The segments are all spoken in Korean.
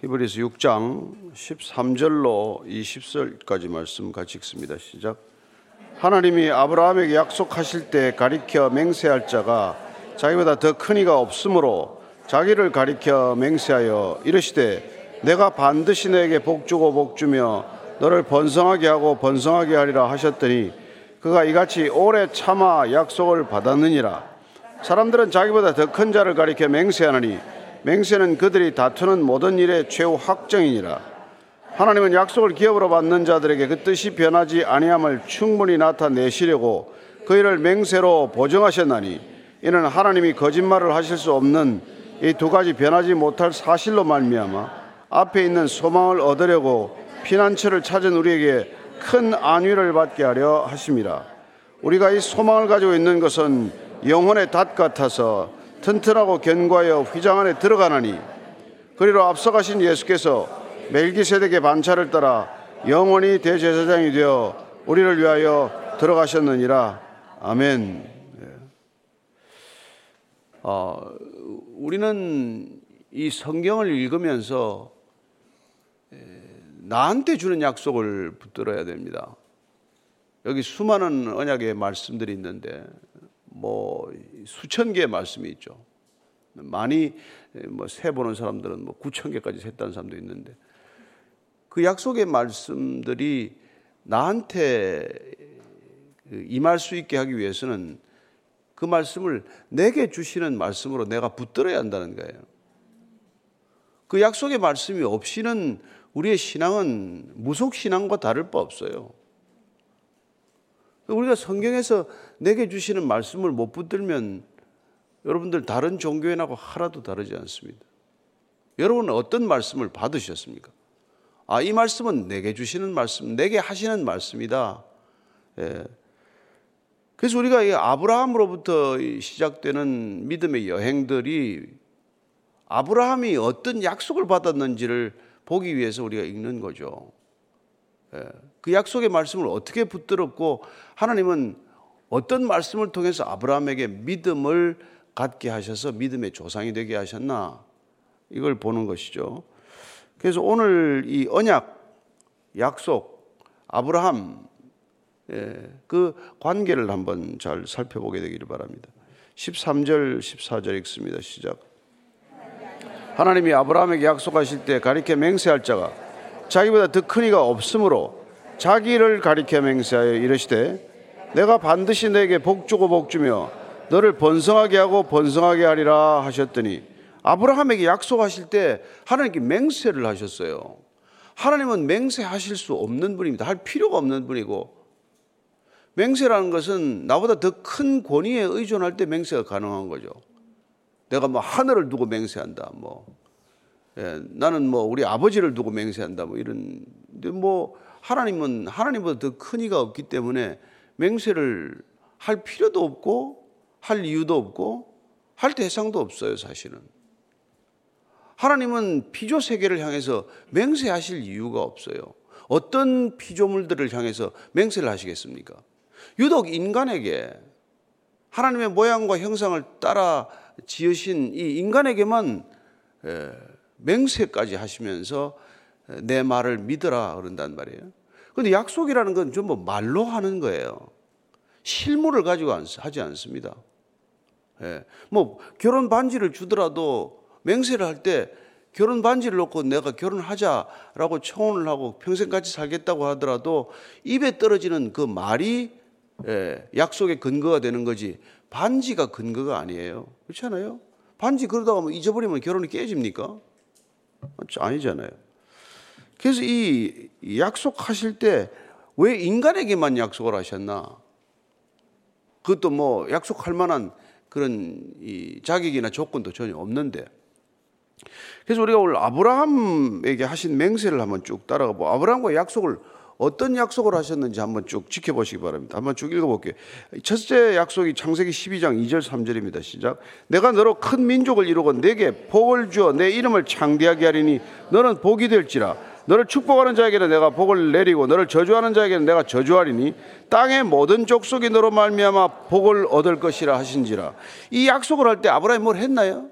히브리서 6장 13절로 20절까지 말씀 같이 읽습니다. 시작. 하나님이 아브라함에게 약속하실 때 가리켜 맹세할 자가 자기보다 더 큰 이가 없으므로 자기를 가리켜 맹세하여 이르시되 내가 반드시 너에게 복 주고 복 주며 너를 번성하게 하고 번성하게 하리라 하셨더니 그가 이같이 오래 참아 약속을 받았느니라 사람들은 자기보다 더 큰 자를 가리켜 맹세하느니 맹세는 그들이 다투는 모든 일의 최후 확정이니라. 하나님은 약속을 기업으로 받는 자들에게 그 뜻이 변하지 아니함을 충분히 나타내시려고 그 일을 맹세로 보정하셨나니 이는 하나님이 거짓말을 하실 수 없는 이 두 가지 변하지 못할 사실로 말미암아 앞에 있는 소망을 얻으려고 피난처를 찾은 우리에게 큰 안위를 받게 하려 하심이라 우리가 이 소망을 가지고 있는 것은 영혼의 닷 같아서 튼튼하고 견고하여 휘장 안에 들어가나니 그리로 앞서가신 예수께서 멜기세덱의 반차를 따라 영원히 대제사장이 되어 우리를 위하여 들어가셨느니라 아멘. 어, 우리는 이 성경을 읽으면서 나한테 주는 약속을 붙들어야 됩니다. 여기 수많은 언약의 말씀들이 있는데 뭐 수천 개의 말씀이 있죠. 많이 뭐 세 보는 사람들은 뭐 구천 개까지 셌다는 사람도 있는데 그 약속의 말씀들이 나한테 임할 수 있게 하기 위해서는 그 말씀을 내게 주시는 말씀으로 내가 붙들어야 한다는 거예요. 그 약속의 말씀이 없이는 우리의 신앙은 무속 신앙과 다를 바 없어요. 우리가 성경에서 내게 주시는 말씀을 못 붙들면 여러분들 다른 종교에 나고 하나도 다르지 않습니다. 여러분은 어떤 말씀을 받으셨습니까? 아, 이 말씀은 내게 주시는 말씀, 내게 하시는 말씀이다. 예. 그래서 우리가 이 아브라함으로부터 시작되는 믿음의 여행들이 아브라함이 어떤 약속을 받았는지를 보기 위해서 우리가 읽는 거죠. 예. 그 약속의 말씀을 어떻게 붙들었고 하나님은 어떤 말씀을 통해서 아브라함에게 믿음을 갖게 하셔서 믿음의 조상이 되게 하셨나 이걸 보는 것이죠. 그래서 오늘 이 언약, 약속, 아브라함 예, 그 관계를 한번 잘 살펴보게 되기를 바랍니다. 13절, 14절 읽습니다. 시작. 하나님이 아브라함에게 약속하실 때 가리켜 맹세할 자가 자기보다 더 큰 이가 없으므로 자기를 가리켜 맹세하여 이르시되 내가 반드시 내게 복 주고 복 주며 너를 번성하게 하고 번성하게 하리라 하셨더니 아브라함에게 약속하실 때 하나님께 맹세를 하셨어요. 하나님은 맹세하실 수 없는 분입니다. 할 필요가 없는 분이고 맹세라는 것은 나보다 더 큰 권위에 의존할 때 맹세가 가능한 거죠. 내가 뭐 하늘을 두고 맹세한다. 뭐 예, 나는 뭐 우리 아버지를 두고 맹세한다. 뭐 이런 뭐 하나님은 하나님보다 더 큰 이가 없기 때문에 맹세를 할 필요도 없고 할 이유도 없고 할 대상도 없어요, 사실은. 하나님은 피조 세계를 향해서 맹세하실 이유가 없어요. 어떤 피조물들을 향해서 맹세를 하시겠습니까? 유독 인간에게 하나님의 모양과 형상을 따라 지으신 이 인간에게만 맹세까지 하시면서 내 말을 믿으라 그런단 말이에요. 그런데 약속이라는 건 전부 말로 하는 거예요. 실물을 가지고 하지 않습니다. 예. 뭐 결혼 반지를 주더라도 맹세를 할 때 결혼 반지를 놓고 내가 결혼하자라고 청혼을 하고 평생 같이 살겠다고 하더라도 입에 떨어지는 그 말이 예, 약속의 근거가 되는 거지 반지가 근거가 아니에요. 그렇잖아요. 반지 그러다가 뭐 잊어버리면 결혼이 깨집니까? 아니잖아요. 그래서 이 약속하실 때 왜 인간에게만 약속을 하셨나? 그것도 뭐 약속할 만한 그런 이 자격이나 조건도 전혀 없는데. 그래서 우리가 오늘 아브라함에게 하신 맹세를 한번 쭉 따라가 보고 아브라함과 약속을 어떤 약속을 하셨는지 한번 쭉 지켜보시기 바랍니다. 한번 쭉 읽어볼게요. 첫째 약속이 창세기 12장 2절 3절입니다. 시작. 내가 너로 큰 민족을 이루고 내게 복을 주어 내 이름을 창대하게 하리니 너는 복이 될지라. 너를 축복하는 자에게는 내가 복을 내리고 너를 저주하는 자에게는 내가 저주하리니 땅의 모든 족속이 너로 말미암아 복을 얻을 것이라 하신지라. 이 약속을 할 때 아브라함이 뭘 했나요?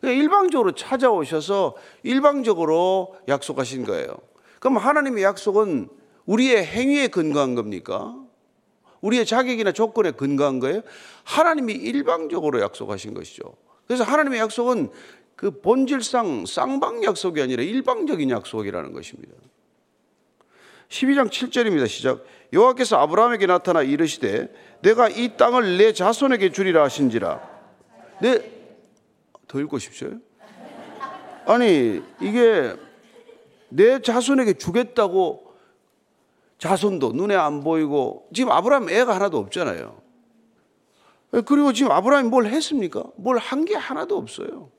그러니까 일방적으로 찾아오셔서 일방적으로 약속하신 거예요. 그럼 하나님의 약속은 우리의 행위에 근거한 겁니까? 우리의 자격이나 조건에 근거한 거예요? 하나님이 일방적으로 약속하신 것이죠. 그래서 하나님의 약속은 그 본질상 쌍방 약속이 아니라 일방적인 약속이라는 것입니다. 12장 7절입니다. 시작. 여호와께서 아브라함에게 나타나 이르시되 내가 이 땅을 내 자손에게 주리라 하신지라. 네. 더 읽고 싶어요? 아니, 이게 내 자손에게 주겠다고 자손도 눈에 안 보이고 지금 아브라함 애가 하나도 없잖아요. 그리고 지금 아브라함이 뭘 했습니까? 뭘 한 게 하나도 없어요.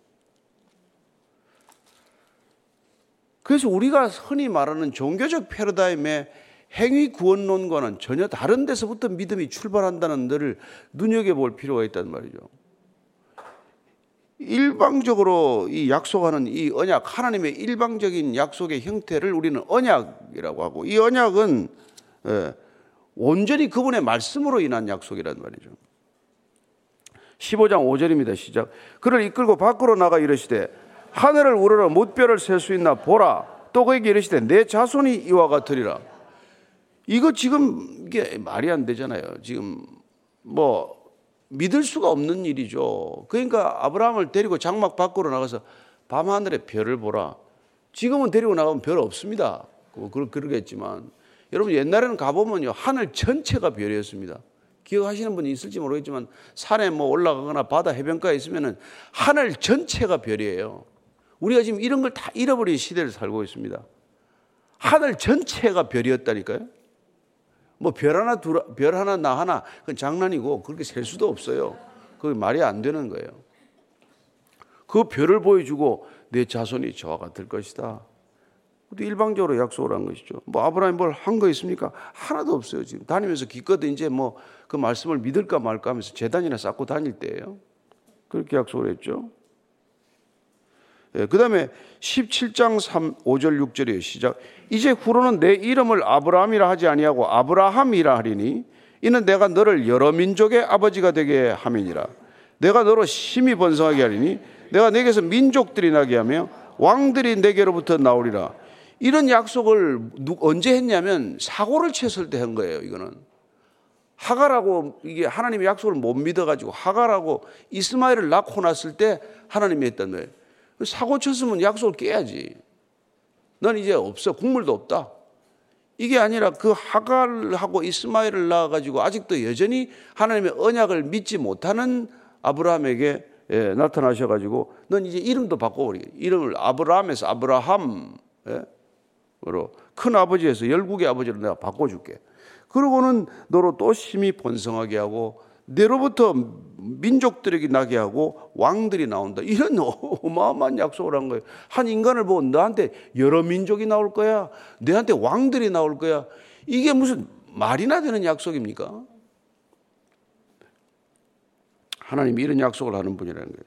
그래서 우리가 흔히 말하는 종교적 패러다임의 행위 구원론과는 전혀 다른 데서부터 믿음이 출발한다는 것을 눈여겨볼 필요가 있단 말이죠. 일방적으로 이 약속하는 이 언약, 하나님의 일방적인 약속의 형태를 우리는 언약이라고 하고 이 언약은 예, 온전히 그분의 말씀으로 인한 약속이란 말이죠. 15장 5절입니다. 시작. 그를 이끌고 밖으로 나가 이르시되 하늘을 우러러 못별을 셀 수 있나 보라. 또 그에게 이르시되 내 자손이 이와 같으리라. 이거 지금 이게 말이 안 되잖아요. 지금 뭐 믿을 수가 없는 일이죠. 그러니까 아브라함을 데리고 장막 밖으로 나가서 밤하늘에 별을 보라. 지금은 데리고 나가면 별 없습니다. 뭐 그러겠지만 여러분 옛날에는 가보면요 하늘 전체가 별이었습니다. 기억하시는 분이 있을지 모르겠지만 산에 뭐 올라가거나 바다 해변가에 있으면은 하늘 전체가 별이에요. 우리가 지금 이런 걸 다 잃어버린 시대를 살고 있습니다. 하늘 전체가 별이었다니까요. 뭐 별 하나 둘 별 하나 나 하나 그건 장난이고 그렇게 셀 수도 없어요. 그 말이 안 되는 거예요. 그 별을 보여주고 내 자손이 저와 같을 것이다. 일방적으로 약속을 한 것이죠. 뭐 아브라함이 뭘 한 거 있습니까? 하나도 없어요. 지금 다니면서 기껏 이제 뭐 그 말씀을 믿을까 말까 하면서 재단이나 쌓고 다닐 때예요. 그렇게 약속을 했죠. 예, 그 다음에 17장 3, 5절 6절의 시작. 이제 후로는 내 이름을 아브라함이라 하지 아니하고 아브라함이라 하리니 이는 내가 너를 여러 민족의 아버지가 되게 함이니라. 내가 너로 심히 번성하게 하리니 내가 내게서 민족들이 나게 하며 왕들이 내게로부터 나오리라. 이런 약속을 언제 했냐면 사고를 쳤을 때 한 거예요. 이거는 하가라고 이게 하나님의 약속을 못 믿어가지고 하가라고 이스마엘을 낳고 났을 때 하나님이 했던 거예요. 사고 쳤으면 약속을 깨야지. 넌 이제 없어. 국물도 없다. 이게 아니라 그 하갈하고 이스마엘을 낳아가지고 아직도 여전히 하나님의 언약을 믿지 못하는 아브라함에게 예, 나타나셔가지고 넌 이제 이름도 바꿔버리게. 이름을 아브라함에서 아브라함으로 큰 아버지에서 열국의 아버지로 내가 바꿔줄게. 그러고는 너로 또 심히 번성하게 하고 내로부터 민족들에게 나게 하고 왕들이 나온다. 이런 어마어마한 약속을 한 거예요. 한 인간을 보고 너한테 여러 민족이 나올 거야. 너한테 왕들이 나올 거야. 이게 무슨 말이나 되는 약속입니까? 하나님이 이런 약속을 하는 분이라는 거예요.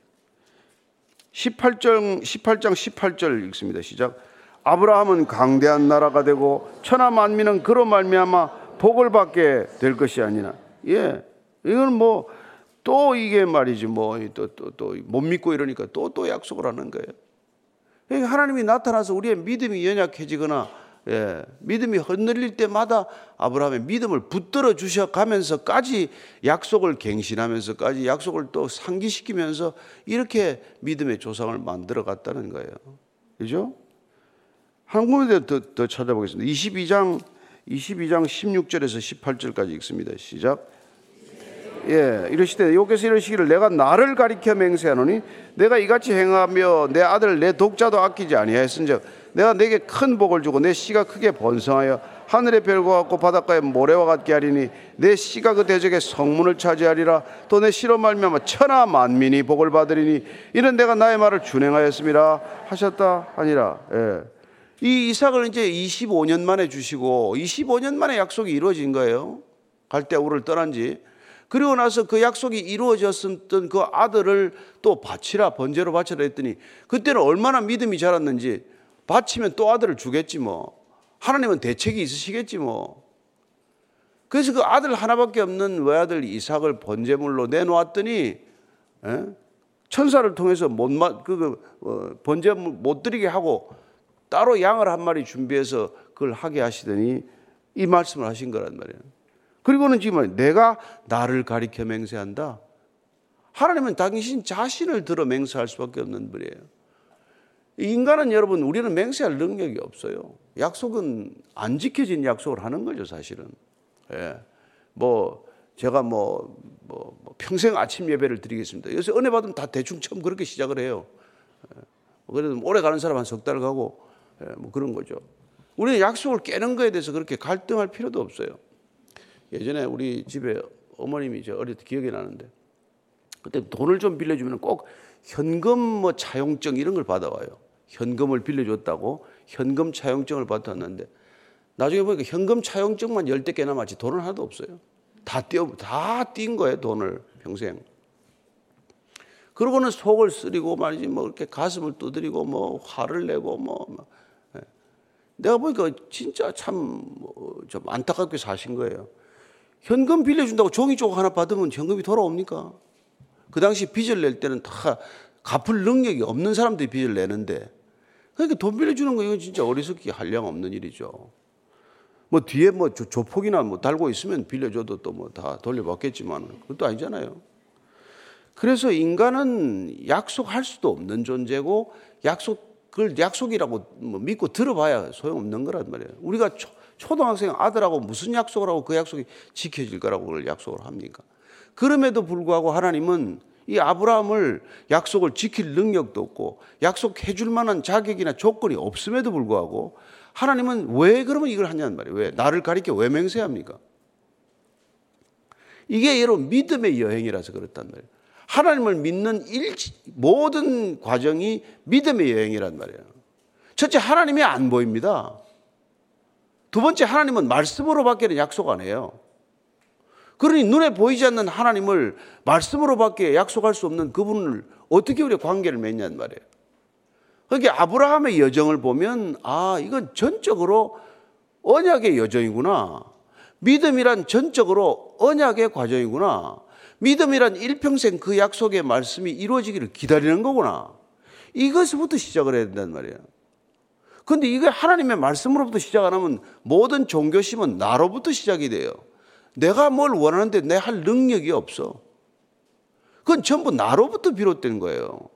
18장, 18장 18절 읽습니다. 시작. 아브라함은 강대한 나라가 되고 천하 만민은 그로 말미암아 복을 받게 될 것이 아니나. 예. 이건 뭐 또 이게 말이지 뭐 또 또 또 못 믿고 이러니까 또 또 약속을 하는 거예요. 그러니까 하나님이 나타나서 우리의 믿음이 연약해지거나 예, 믿음이 흔들릴 때마다 아브라함의 믿음을 붙들어 주셔 가면서까지 약속을 갱신하면서까지 약속을 또 상기시키면서 이렇게 믿음의 조상을 만들어 갔다는 거예요. 그죠? 한 군데 더, 더 찾아보겠습니다. 22장 22장 16절에서 18절까지 읽습니다. 시작. 예, 이러시되 여기서 이러시기를 내가 나를 가리켜 맹세하노니 내가 이같이 행하며 내 아들 내 독자도 아끼지 아니하였은즉 내가 내게 큰 복을 주고 내 씨가 크게 번성하여 하늘의 별과 같고 바닷가의 모래와 같게 하리니 내 씨가 그 대적의 성문을 차지하리라 또 내 씨로 말미암아 천하 만민이 복을 받으리니 이는 내가 나의 말을 준행하였음이라 하셨다 아니라 예. 이 이삭을 이제 25년 만에 주시고 25년 만에 약속이 이루어진 거예요. 갈대우를 떠난 지 그리고 나서 그 약속이 이루어졌던 그 아들을 또 바치라 번제로 바치라 했더니 그때는 얼마나 믿음이 자랐는지 바치면 또 아들을 주겠지 뭐 하나님은 대책이 있으시겠지 뭐 그래서 그 아들 하나밖에 없는 외아들 이삭을 번제물로 내놓았더니 에? 천사를 통해서 못, 그, 그, 어, 번제 못 드리게 하고 따로 양을 한 마리 준비해서 그걸 하게 하시더니 이 말씀을 하신 거란 말이에요. 그리고는 지금 내가 나를 가리켜 맹세한다. 하나님은 당신 자신을 들어 맹세할 수밖에 없는 분이에요. 인간은 여러분 우리는 맹세할 능력이 없어요. 약속은 안 지켜진 약속을 하는 거죠, 사실은. 예. 뭐 제가 뭐, 뭐, 뭐 평생 아침 예배를 드리겠습니다. 요새 은혜 받으면 다 대충 처음 그렇게 시작을 해요. 예. 그래도 오래 가는 사람 한 석 달 가고 예, 뭐 그런 거죠. 우리는 약속을 깨는 거에 대해서 그렇게 갈등할 필요도 없어요. 예전에 우리 집에 어머님이 저 어릴 때 기억이 나는데 그때 돈을 좀 빌려주면 꼭 현금 뭐 차용증 이런 걸 받아와요. 현금을 빌려줬다고 현금 차용증을 받았는데 나중에 보니까 현금 차용증만 열대 개 남았지 돈은 하나도 없어요. 다 띄어 다띈 거예요 돈을 평생. 그러고는 속을 쓰리고 말이지 뭐 이렇게 가슴을 두드리고 뭐 화를 내고 뭐, 뭐. 예. 내가 보니까 진짜 참좀 뭐 안타깝게 사신 거예요. 현금 빌려준다고 종이 쪽 하나 받으면 현금이 돌아옵니까? 그 당시 빚을 낼 때는 다 갚을 능력이 없는 사람들이 빚을 내는데 그러니까 돈 빌려주는 거 이건 진짜 어리석기 한량 없는 일이죠. 뭐 뒤에 뭐 조폭이나 뭐 달고 있으면 빌려줘도 또 뭐 다 돌려받겠지만 그것도 아니잖아요. 그래서 인간은 약속할 수도 없는 존재고 약속을 약속이라고 뭐 믿고 들어봐야 소용없는 거란 말이에요. 우리가 초, 초등학생 아들하고 무슨 약속을 하고 그 약속이 지켜질 거라고 약속을 합니까? 그럼에도 불구하고 하나님은 이 아브라함을 약속을 지킬 능력도 없고 약속해 줄 만한 자격이나 조건이 없음에도 불구하고 하나님은 왜 그러면 이걸 하냐는 말이에요. 왜? 나를 가리켜 왜 맹세합니까? 이게 여러분 믿음의 여행이라서 그렇단 말이에요. 하나님을 믿는 일, 모든 과정이 믿음의 여행이란 말이에요. 첫째, 하나님이 안 보입니다. 두 번째, 하나님은 말씀으로밖에는 약속 안 해요. 그러니 눈에 보이지 않는 하나님을 말씀으로밖에 약속할 수 없는 그분을 어떻게 우리가 관계를 맺냐는 말이에요. 그러니까 아브라함의 여정을 보면 아 이건 전적으로 언약의 여정이구나. 믿음이란 전적으로 언약의 과정이구나. 믿음이란 일평생 그 약속의 말씀이 이루어지기를 기다리는 거구나. 이것부터 시작을 해야 된단 말이에요. 근데 이게 하나님의 말씀으로부터 시작 안 하면 모든 종교심은 나로부터 시작이 돼요. 내가 뭘 원하는데 내 할 능력이 없어. 그건 전부 나로부터 비롯된 거예요.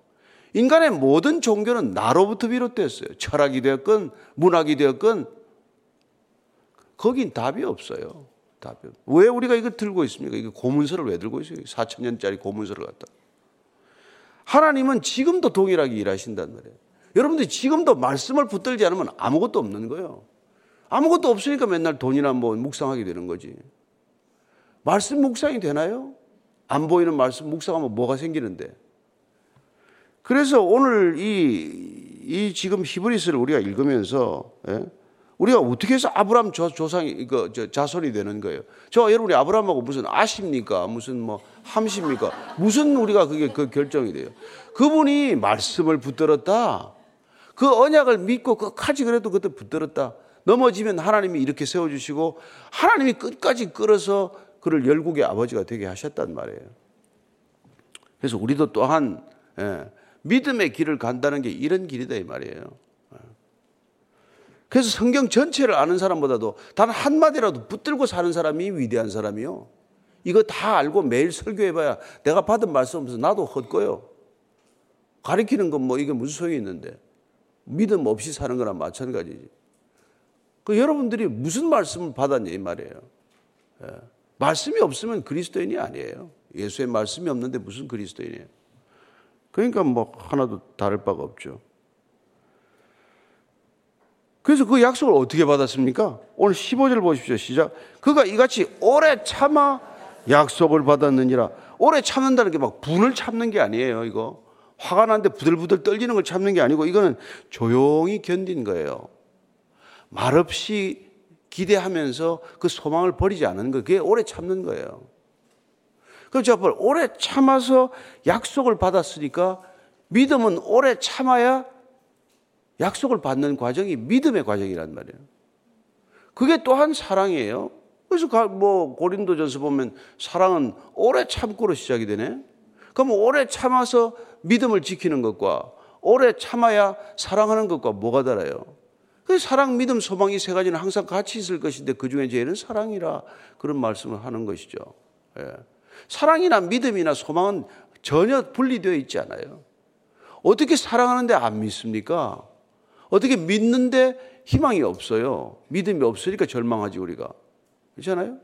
인간의 모든 종교는 나로부터 비롯됐어요. 철학이 되었건 문학이 되었건 거긴 답이 없어요. 답이. 왜 우리가 이걸 들고 있습니까? 이게 고문서를 왜 들고 있어요? 4천 년짜리 고문서를 갖다. 하나님은 지금도 동일하게 일하신단 말이에요. 여러분들이 지금도 말씀을 붙들지 않으면 아무것도 없는 거예요. 아무것도 없으니까 맨날 돈이나 뭐 묵상하게 되는 거지. 말씀 묵상이 되나요? 안 보이는 말씀 묵상하면 뭐가 생기는데? 그래서 오늘 이, 이 지금 히브리스를 우리가 읽으면서, 예? 우리가 어떻게 해서 아브라함 조상이, 이거, 저, 자손이 되는 거예요? 저 여러분이 아브라함하고 무슨 아십니까? 무슨 뭐 함십니까? 무슨 우리가 그게 그 결정이 돼요? 그분이 말씀을 붙들었다. 그 언약을 믿고 끝까지 그래도 그때 붙들었다. 넘어지면 하나님이 이렇게 세워주시고 하나님이 끝까지 끌어서 그를 열국의 아버지가 되게 하셨단 말이에요. 그래서 우리도 또한 예, 믿음의 길을 간다는 게 이런 길이다 이 말이에요. 예. 그래서 성경 전체를 아는 사람보다도 단 한마디라도 붙들고 사는 사람이 위대한 사람이요. 이거 다 알고 매일 설교해봐야 내가 받은 말씀 없어서 나도 헛고요. 가리키는 건 뭐 이게 무슨 소용이 있는데. 믿음 없이 사는 거랑 마찬가지지. 그 여러분들이 무슨 말씀을 받았냐 이 말이에요. 예. 말씀이 없으면 그리스도인이 아니에요. 예수의 말씀이 없는데 무슨 그리스도인이에요. 그러니까 뭐 하나도 다를 바가 없죠. 그래서 그 약속을 어떻게 받았습니까? 오늘 15절 보십시오. 시작. 그가 이같이 오래 참아 약속을 받았느니라. 오래 참는다는 게 막 분을 참는 게 아니에요, 이거. 화가 나는데 부들부들 떨리는 걸 참는 게 아니고 이거는 조용히 견딘 거예요. 말없이 기대하면서 그 소망을 버리지 않는 거 그게 오래 참는 거예요. 그렇죠. 오래 참아서 약속을 받았으니까 믿음은 오래 참아야 약속을 받는 과정이 믿음의 과정이란 말이에요. 그게 또한 사랑이에요. 그래서 뭐 고린도전서 보면 사랑은 오래 참고로 시작이 되네. 그럼 오래 참아서 믿음을 지키는 것과 오래 참아야 사랑하는 것과 뭐가 달라요? 그 사랑, 믿음, 소망 이 세 가지는 항상 같이 있을 것인데 그 중에 제일은 사랑이라 그런 말씀을 하는 것이죠. 예. 사랑이나 믿음이나 소망은 전혀 분리되어 있지 않아요. 어떻게 사랑하는데 안 믿습니까? 어떻게 믿는데 희망이 없어요? 믿음이 없으니까 절망하지 우리가. 그렇잖아요?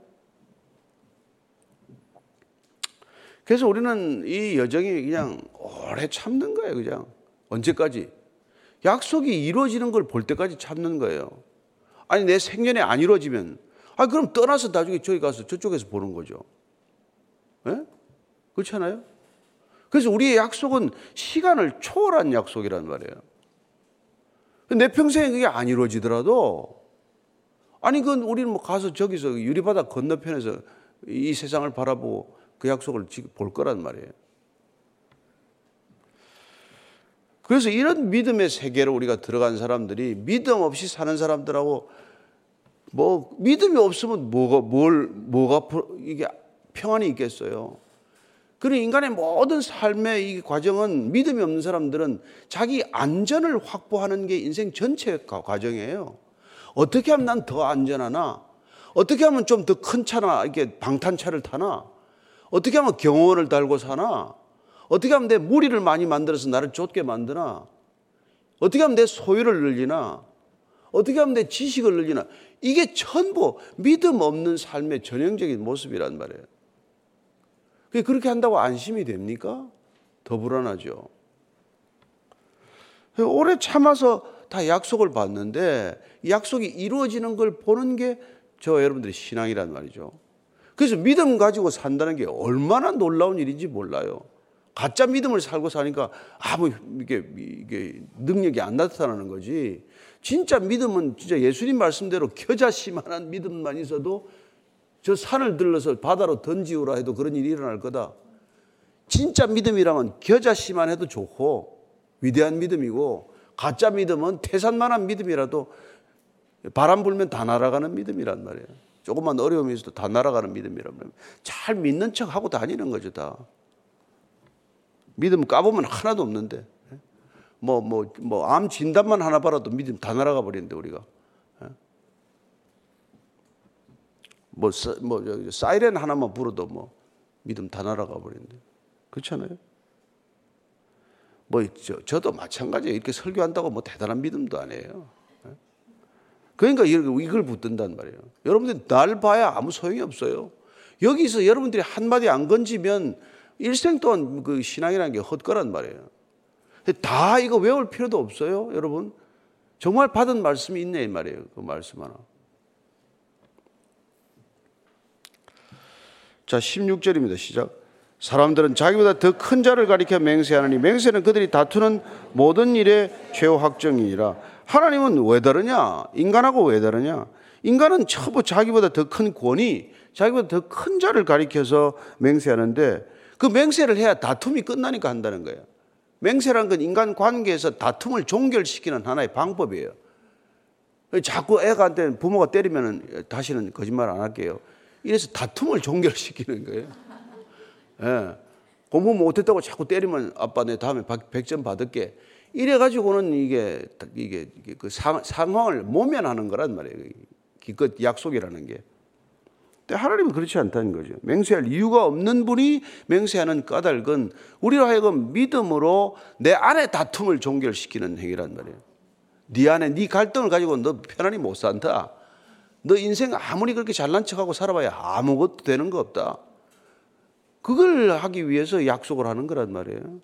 그래서 우리는 이 여정이 그냥 오래 참는 거예요, 그냥. 언제까지? 약속이 이루어지는 걸 볼 때까지 참는 거예요. 아니, 내 생년에 안 이루어지면, 아, 그럼 떠나서 나중에 저기 가서 저쪽에서 보는 거죠. 예? 그렇지 않아요? 그래서 우리의 약속은 시간을 초월한 약속이란 말이에요. 내 평생에 그게 안 이루어지더라도, 아니, 그건 우리는 뭐 가서 저기서 유리바닥 건너편에서 이 세상을 바라보고 그 약속을 볼 거란 말이에요. 그래서 이런 믿음의 세계로 우리가 들어간 사람들이 믿음 없이 사는 사람들하고 뭐 믿음이 없으면 뭐가 뭘 뭐가 이게 평안이 있겠어요. 그런 인간의 모든 삶의 이 과정은 믿음이 없는 사람들은 자기 안전을 확보하는 게 인생 전체 과정이에요. 어떻게 하면 난 더 안전하나? 어떻게 하면 좀 더 큰 차나 이렇게 방탄차를 타나? 어떻게 하면 경호원을 달고 사나? 어떻게 하면 내 무리를 많이 만들어서 나를 쫓게 만드나? 어떻게 하면 내 소유를 늘리나? 어떻게 하면 내 지식을 늘리나? 이게 전부 믿음 없는 삶의 전형적인 모습이란 말이에요. 그렇게 한다고 안심이 됩니까? 더 불안하죠. 오래 참아서 다 약속을 받는데 약속이 이루어지는 걸 보는 게 저 여러분들의 신앙이란 말이죠. 그래서 믿음 가지고 산다는 게 얼마나 놀라운 일인지 몰라요. 가짜 믿음을 살고 사니까 아무 이게, 이게 능력이 안 나타나는 거지. 진짜 믿음은 진짜 예수님 말씀대로 겨자씨만한 믿음만 있어도 저 산을 들러서 바다로 던지우라 해도 그런 일이 일어날 거다. 진짜 믿음이라면 겨자씨만 해도 좋고 위대한 믿음이고 가짜 믿음은 태산만한 믿음이라도 바람 불면 다 날아가는 믿음이란 말이에요. 조금만 어려움이 있어도 다 날아가는 믿음이라면 잘 믿는 척 하고 다니는 거죠, 다. 믿음 까보면 하나도 없는데. 뭐, 뭐, 뭐, 암 진단만 하나 봐라도 믿음 다 날아가 버리는데, 우리가. 뭐, 뭐, 사이렌 하나만 불어도 뭐, 믿음 다 날아가 버리는데. 그렇잖아요? 뭐, 저, 저도 마찬가지예요. 이렇게 설교한다고 뭐 대단한 믿음도 아니에요. 그러니까 이걸 붙든단 말이에요. 여러분들 날 봐야 아무 소용이 없어요. 여기서 여러분들이 한마디 안 건지면 일생 동안 그 신앙이라는 게 헛거란 말이에요. 다 이거 외울 필요도 없어요, 여러분. 정말 받은 말씀이 있네, 이 말이에요. 그 말씀 하나. 자, 16절입니다. 시작. 사람들은 자기보다 더 큰 자를 가리켜 맹세하느니 맹세는 그들이 다투는 모든 일의 최후 확정이니라. 하나님은 왜 다르냐? 인간하고 왜 다르냐? 인간은 처부 자기보다 더 큰 권위, 자기보다 더 큰 자를 가리켜서 맹세하는데 그 맹세를 해야 다툼이 끝나니까 한다는 거예요. 맹세란 건 인간 관계에서 다툼을 종결시키는 하나의 방법이에요. 자꾸 애가한테 부모가 때리면 다시는 거짓말 안 할게요. 이래서 다툼을 종결시키는 거예요. 예. 공부 못했다고 자꾸 때리면 아빠 내 다음에 100점 받을게. 이래가지고는 이게, 이게, 그 상, 상황을 모면하는 거란 말이에요. 기껏 약속이라는 게. 근데 하나님은 그렇지 않다는 거죠. 맹세할 이유가 없는 분이 맹세하는 까닭은 우리로 하여금 믿음으로 내 안에 다툼을 종결시키는 행위란 말이에요. 네 안에 네 갈등을 가지고 너 편안히 못 산다. 너 인생 아무리 그렇게 잘난 척하고 살아봐야 아무것도 되는 거 없다. 그걸 하기 위해서 약속을 하는 거란 말이에요.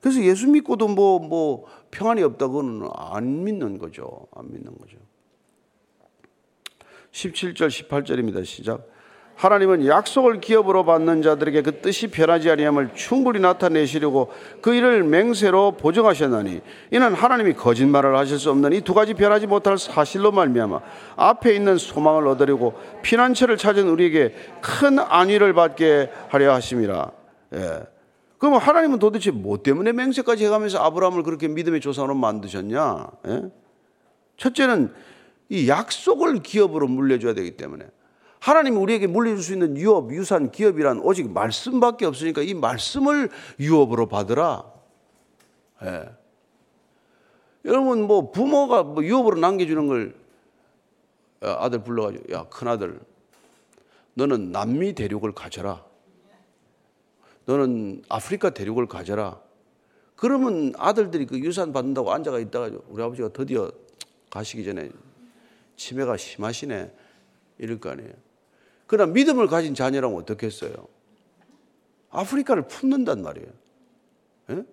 그래서 예수 믿고도 뭐, 뭐, 평안이 없다고는 안 믿는 거죠. 안 믿는 거죠. 17절, 18절입니다. 시작. 하나님은 약속을 기업으로 받는 자들에게 그 뜻이 변하지 아니함을 충분히 나타내시려고 그 일을 맹세로 보정하셨나니 이는 하나님이 거짓말을 하실 수 없는 이 두 가지 변하지 못할 사실로 말미암아 앞에 있는 소망을 얻으려고 피난처를 찾은 우리에게 큰 안위를 받게 하려 하심이라. 예. 그럼 하나님은 도대체 뭐 때문에 맹세까지 해가면서 아브라함을 그렇게 믿음의 조상으로 만드셨냐? 예? 첫째는 이 약속을 기업으로 물려줘야 되기 때문에 하나님이 우리에게 물려줄 수 있는 유업, 유산, 기업이란 오직 말씀밖에 없으니까 이 말씀을 유업으로 받으라. 예. 여러분 뭐 부모가 뭐 유업으로 남겨주는 걸 아들 불러가지고 야 큰아들 너는 남미 대륙을 가져라. 너는 아프리카 대륙을 가져라. 그러면 아들들이 그 유산 받는다고 앉아가 있다가 우리 아버지가 드디어 가시기 전에 치매가 심하시네 이럴 거 아니에요. 그러나 믿음을 가진 자녀라면 어떻겠어요? 아프리카를 품는단 말이에요. 예?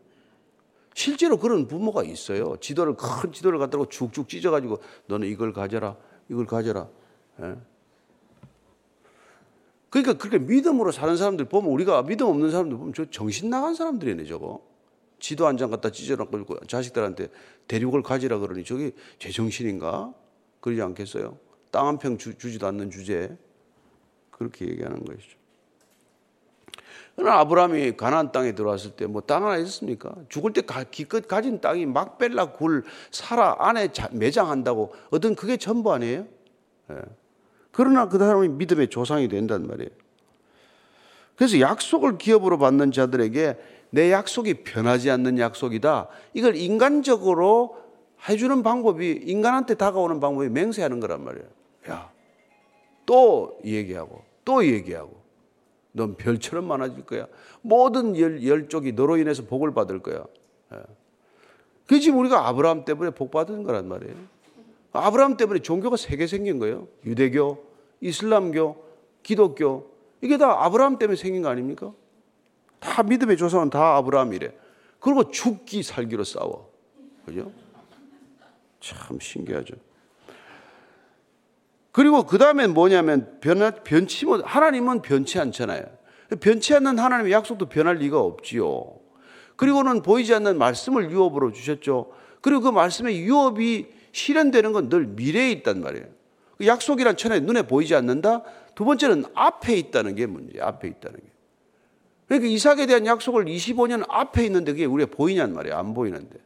실제로 그런 부모가 있어요. 지도를 큰 지도를 갖다가 쭉쭉 찢어가지고 너는 이걸 가져라, 이걸 가져라. 예? 그러니까 그렇게 믿음으로 사는 사람들 보면 우리가 믿음 없는 사람들 보면 저 정신 나간 사람들이네 저거. 지도 한 장 갖다 찢어놓고 자식들한테 대륙을 가지라 그러니 저게 제정신인가? 그러지 않겠어요? 땅 한 평 주지도 않는 주제에. 그렇게 얘기하는 것이죠. 그러나 아브라함이 가나안 땅에 들어왔을 때 뭐 땅 하나 있었습니까? 죽을 때 기껏 가진 땅이 막벨라 굴 사라 안에 매장한다고 어떤 그게 전부 아니에요? 예. 그러나 그 사람이 믿음의 조상이 된단 말이에요. 그래서 약속을 기업으로 받는 자들에게 내 약속이 변하지 않는 약속이다. 이걸 인간적으로 해주는 방법이 인간한테 다가오는 방법이 맹세하는 거란 말이에요. 야, 또 얘기하고 또 얘기하고 넌 별처럼 많아질 거야. 모든 열, 열족이 너로 인해서 복을 받을 거야. 예. 그 지금 우리가 아브라함 때문에 복 받은 거란 말이에요. 아브라함 때문에 종교가 세 개 생긴 거예요. 유대교, 이슬람교, 기독교. 이게 다 아브라함 때문에 생긴 거 아닙니까? 다 믿음의 조상은 다 아브라함이래. 그리고 죽기 살기로 싸워. 그죠? 참 신기하죠. 그리고 그 다음에 뭐냐면 변, 변치 못, 하나님은 변치 않잖아요. 변치 않는 하나님의 약속도 변할 리가 없지요. 그리고는 보이지 않는 말씀을 유업으로 주셨죠. 그리고 그 말씀의 유업이 실현되는 건 늘 미래에 있단 말이에요. 그 약속이란 천에 눈에 보이지 않는다. 두 번째는 앞에 있다는 게 문제. 앞에 있다는 게. 그러니까 이삭에 대한 약속을 25년 앞에 있는데 그게 우리가 보이냔 말이에요. 안 보이는데.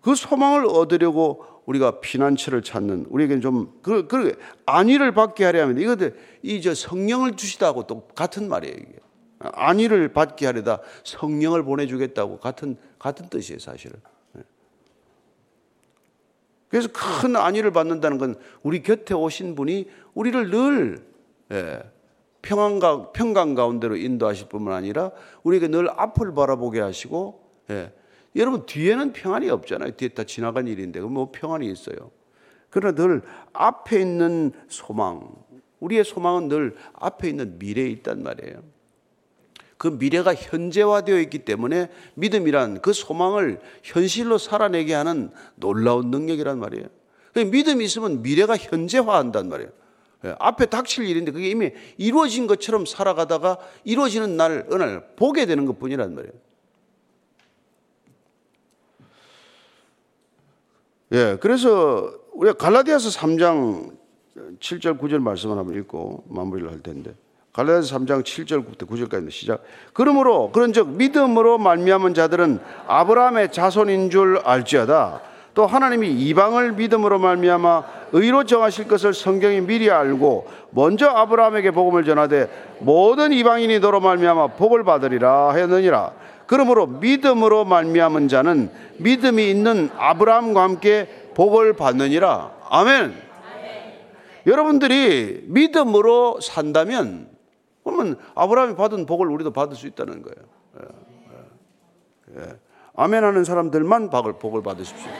그 소망을 얻으려고 우리가 피난처를 찾는 우리에게는 좀 그, 그 안위를 받게 하려면 이것들 이저 성령을 주시다고 또 같은 말이에요. 이게. 안위를 받게 하려다 성령을 보내주겠다고 같은 같은 뜻이에요, 사실은. 예. 그래서 큰 안위를 받는다는 건 우리 곁에 오신 분이 우리를 늘 예, 평안가, 평강 가운데로 인도하실 뿐만 아니라 우리에게 늘 앞을 바라보게 하시고 예, 여러분 뒤에는 평안이 없잖아요. 뒤에 다 지나간 일인데 뭐 평안이 있어요. 그러나 늘 앞에 있는 소망, 우리의 소망은 늘 앞에 있는 미래에 있단 말이에요. 그 미래가 현재화되어 있기 때문에 믿음이란 그 소망을 현실로 살아내게 하는 놀라운 능력이란 말이에요. 그 믿음이 있으면 미래가 현재화한단 말이에요. 예, 앞에 닥칠 일인데 그게 이미 이루어진 것처럼 살아가다가 이루어지는 날, 어느 날 보게 되는 것 뿐이란 말이에요. 예, 그래서 우리가 갈라디아서 3장 7절 9절 말씀을 한번 읽고 마무리를 할 텐데 갈라디아서 3장 7절부터 9절까지 시작. 그러므로 그런즉 믿음으로 말미암은 자들은 아브라함의 자손인 줄 알지어다. 또 하나님이 이방을 믿음으로 말미암아 의로 정하실 것을 성경이 미리 알고 먼저 아브라함에게 복음을 전하되 모든 이방인이 너로 말미암아 복을 받으리라 하였느니라. 그러므로 믿음으로 말미암은 자는 믿음이 있는 아브라함과 함께 복을 받느니라. 아멘. 여러분들이 믿음으로 산다면 그러면 아브라함이 받은 복을 우리도 받을 수 있다는 거예요. 예, 예. 예. 아멘 하는 사람들만 복을, 복을 받으십시오.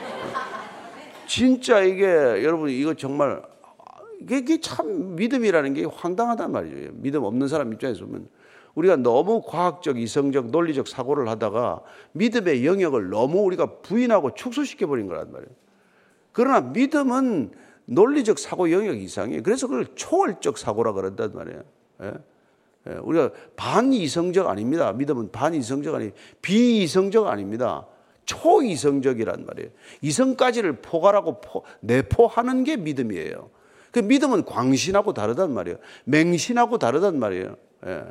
진짜 이게 여러분 이거 정말 이게 참 믿음이라는 게 황당하단 말이에요. 믿음 없는 사람 입장에서 보면 우리가 너무 과학적, 이성적, 논리적 사고를 하다가 믿음의 영역을 너무 우리가 부인하고 축소시켜 버린 거란 말이에요. 그러나 믿음은 논리적 사고 영역 이상이에요. 그래서 그걸 초월적 사고라 그런단 말이에요. 예? 예, 우리가 반이성적 아닙니다. 믿음은 반이성적 아니, 비이성적 아닙니다. 초이성적이란 말이에요. 이성까지를 포괄하고 포, 내포하는 게 믿음이에요. 그 믿음은 광신하고 다르단 말이에요. 맹신하고 다르단 말이에요. 예.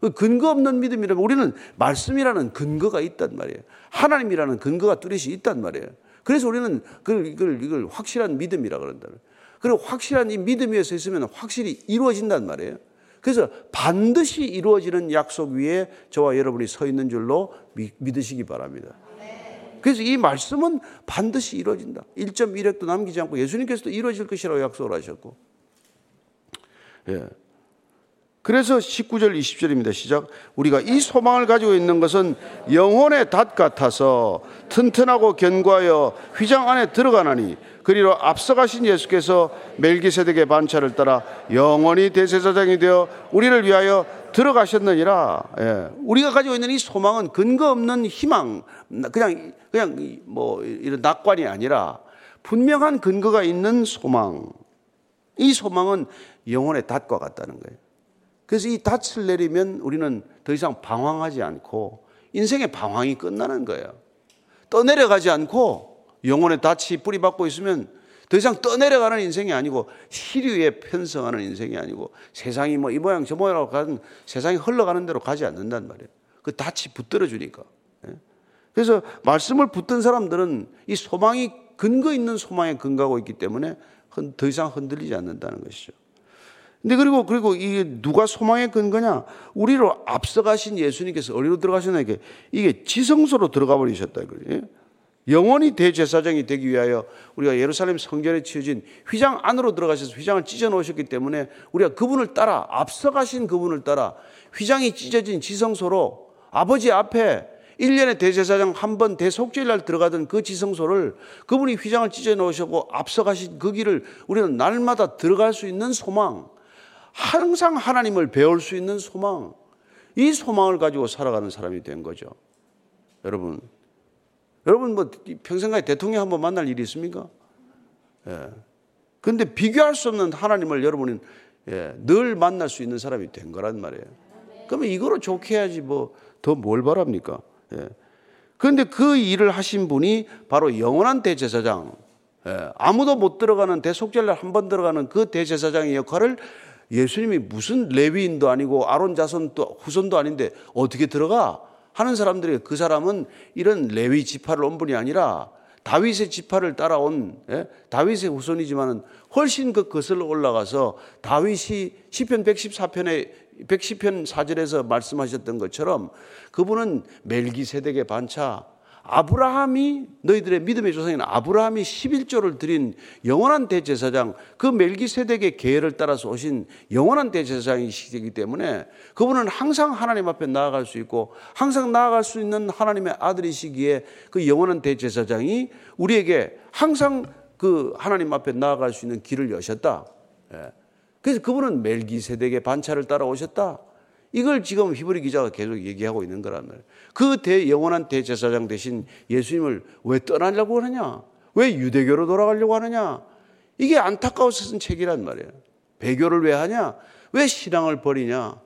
그 근거 없는 믿음이라면 우리는 말씀이라는 근거가 있단 말이에요. 하나님이라는 근거가 뚜렷이 있단 말이에요. 그래서 우리는 그걸, 이걸, 이걸 확실한 믿음이라 그런다. 그리고 확실한 이 믿음 위에 서 있으면 확실히 이루어진단 말이에요. 그래서 반드시 이루어지는 약속 위에 저와 여러분이 서 있는 줄로 믿으시기 바랍니다. 그래서 이 말씀은 반드시 이루어진다. 1.1핵도 남기지 않고 예수님께서도 이루어질 것이라고 약속을 하셨고. 예. 그래서 19절 20절입니다. 시작. 우리가 이 소망을 가지고 있는 것은 영혼의 닷 같아서 튼튼하고 견고하여 휘장 안에 들어가나니 그리로 앞서가신 예수께서 멜기세덱의 반차를 따라 영원히 대제사장이 되어 우리를 위하여 들어가셨느니라. 예. 우리가 가지고 있는 이 소망은 근거 없는 희망, 그냥 그냥 뭐 이런 낙관이 아니라 분명한 근거가 있는 소망. 이 소망은 영혼의 닷과 같다는 거예요. 그래서 이 닷을 내리면 우리는 더 이상 방황하지 않고 인생의 방황이 끝나는 거예요. 떠내려가지 않고 영혼의 닷이 뿌리박고 있으면 더 이상 떠내려가는 인생이 아니고 시류에 편성하는 인생이 아니고 세상이 뭐 이 모양 저 모양으로 가는 세상이 흘러가는 대로 가지 않는단 말이에요. 그 닻이 붙들어 주니까. 예? 그래서 말씀을 붙든 사람들은 이 소망이 근거 있는 소망에 근거하고 있기 때문에 더 이상 흔들리지 않는다는 것이죠. 근데 그리고 그리고 이게 누가 소망의 근거냐? 우리로 앞서가신 예수님께서 어디로 들어가셨나 이게 이게 지성소로 들어가 버리셨다 그래요. 영원히 대제사장이 되기 위하여 우리가 예루살렘 성전에 치어진 휘장 안으로 들어가셔서 휘장을 찢어 놓으셨기 때문에 우리가 그분을 따라 앞서가신 그분을 따라 휘장이 찢어진 지성소로 아버지 앞에 1년에 대제사장 한 번 대속죄일 날 들어가던 그 지성소를 그분이 휘장을 찢어 놓으셨고 앞서가신 그 길을 우리는 날마다 들어갈 수 있는 소망, 항상 하나님을 배울 수 있는 소망, 이 소망을 가지고 살아가는 사람이 된 거죠. 여러분, 여러분 뭐 평생까지 대통령 한 번 만날 일이 있습니까? 예. 근데 비교할 수 없는 하나님을 여러분은 예, 늘 만날 수 있는 사람이 된 거란 말이에요. 그러면 이거로 좋게 해야지 뭐 더 뭘 바랍니까? 예. 그런데 그 일을 하신 분이 바로 영원한 대제사장, 예. 아무도 못 들어가는 대속절날 한번 들어가는 그 대제사장의 역할을 예수님이 무슨 레위인도 아니고 아론 자손도 후손도 아닌데 어떻게 들어가? 하는 사람들이 그 사람은 이런 레위 지파를 온 분이 아니라 다윗의 지파를 따라온 예? 다윗의 후손이지만은 훨씬 그 거슬러 올라가서 다윗이 시편 114편에 110편 4절에서 말씀하셨던 것처럼 그분은 멜기세덱의 반차 아브라함이 너희들의 믿음의 조상인 아브라함이 11조를 드린 영원한 대제사장 그 멜기세덱의 계열을 따라서 오신 영원한 대제사장이시기 때문에 그분은 항상 하나님 앞에 나아갈 수 있고 항상 나아갈 수 있는 하나님의 아들이시기에 그 영원한 대제사장이 우리에게 항상 그 하나님 앞에 나아갈 수 있는 길을 여셨다. 예. 그래서 그분은 멜기세덱의 반차를 따라오셨다. 이걸 지금 히브리 기자가 계속 얘기하고 있는 거란 말이에요. 그 대, 영원한 대제사장 대신 예수님을 왜 떠나려고 하느냐? 왜 유대교로 돌아가려고 하느냐? 이게 안타까워서 쓴 책이란 말이에요. 배교를 왜 하냐? 왜 신앙을 버리냐?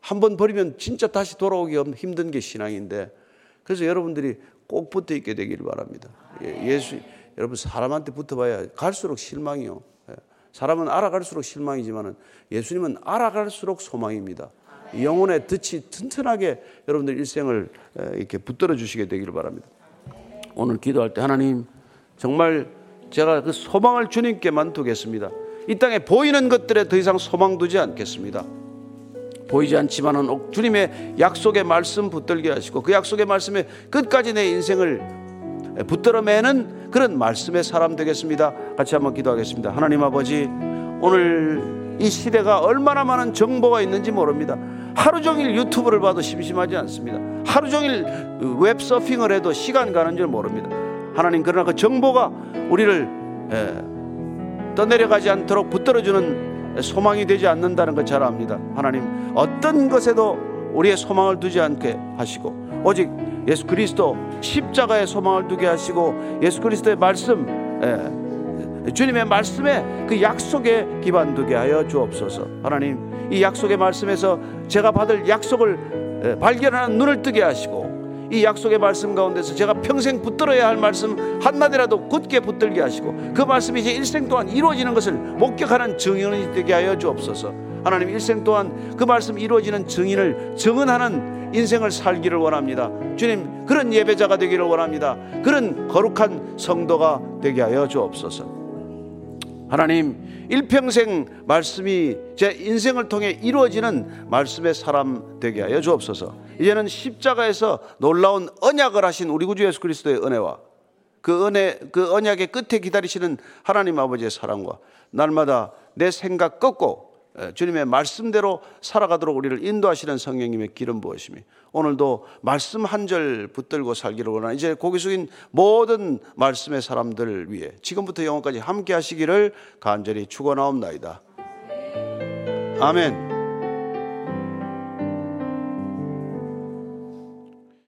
한 번 버리면 진짜 다시 돌아오기 힘든 게 신앙인데 그래서 여러분들이 꼭 붙어 있게 되기를 바랍니다. 예, 예수, 여러분 사람한테 붙어봐야 갈수록 실망이요. 예, 사람은 알아갈수록 실망이지만 예수님은 알아갈수록 소망입니다. 영혼의 덫이 튼튼하게 여러분들 일생을 이렇게 붙들어 주시게 되기를 바랍니다. 오늘 기도할 때 하나님 정말 제가 그 소망을 주님께만 두겠습니다. 이 땅에 보이는 것들에 더 이상 소망 두지 않겠습니다. 보이지 않지만은 주님의 약속의 말씀 붙들게 하시고 그 약속의 말씀에 끝까지 내 인생을 붙들어 매는 그런 말씀의 사람 되겠습니다. 같이 한번 기도하겠습니다. 하나님 아버지 오늘 이 시대가 얼마나 많은 정보가 있는지 모릅니다. 하루 종일 유튜브를 봐도 심심하지 않습니다. 하루 종일 웹 서핑을 해도 시간 가는 줄 모릅니다. 하나님 그러나 그 정보가 우리를 예, 떠내려가지 않도록 붙들어주는 소망이 되지 않는다는 걸 잘 압니다. 하나님 어떤 것에도 우리의 소망을 두지 않게 하시고 오직 예수 그리스도 십자가의 소망을 두게 하시고 예수 그리스도의 말씀 예, 주님의 말씀에 그 약속에 기반 두게 하여 주옵소서. 하나님 이 약속의 말씀에서 제가 받을 약속을 발견하는 눈을 뜨게 하시고 이 약속의 말씀 가운데서 제가 평생 붙들어야 할 말씀 한마디라도 굳게 붙들게 하시고 그 말씀이 제 일생 동안 이루어지는 것을 목격하는 증인이 되게 하여 주옵소서. 하나님 일생 동안 그 말씀 이루어지는 증인을 증언하는 인생을 살기를 원합니다. 주님 그런 예배자가 되기를 원합니다. 그런 거룩한 성도가 되게 하여 주옵소서. 하나님 일평생 말씀이 제 인생을 통해 이루어지는 말씀의 사람 되게 하여 주옵소서. 이제는 십자가에서 놀라운 언약을 하신 우리 구주 예수 그리스도의 은혜와 그 은혜 그 언약의 끝에 기다리시는 하나님 아버지의 사랑과 날마다 내 생각 꺾고 주님의 말씀대로 살아가도록 우리를 인도하시는 성령님의 기름 부으심이 오늘도 말씀 한 절 붙들고 살기를 원하는 이제 고기 숙인 모든 말씀의 사람들 위해 지금부터 영원까지 함께 하시기를 간절히 축원하옵나이다. 아멘.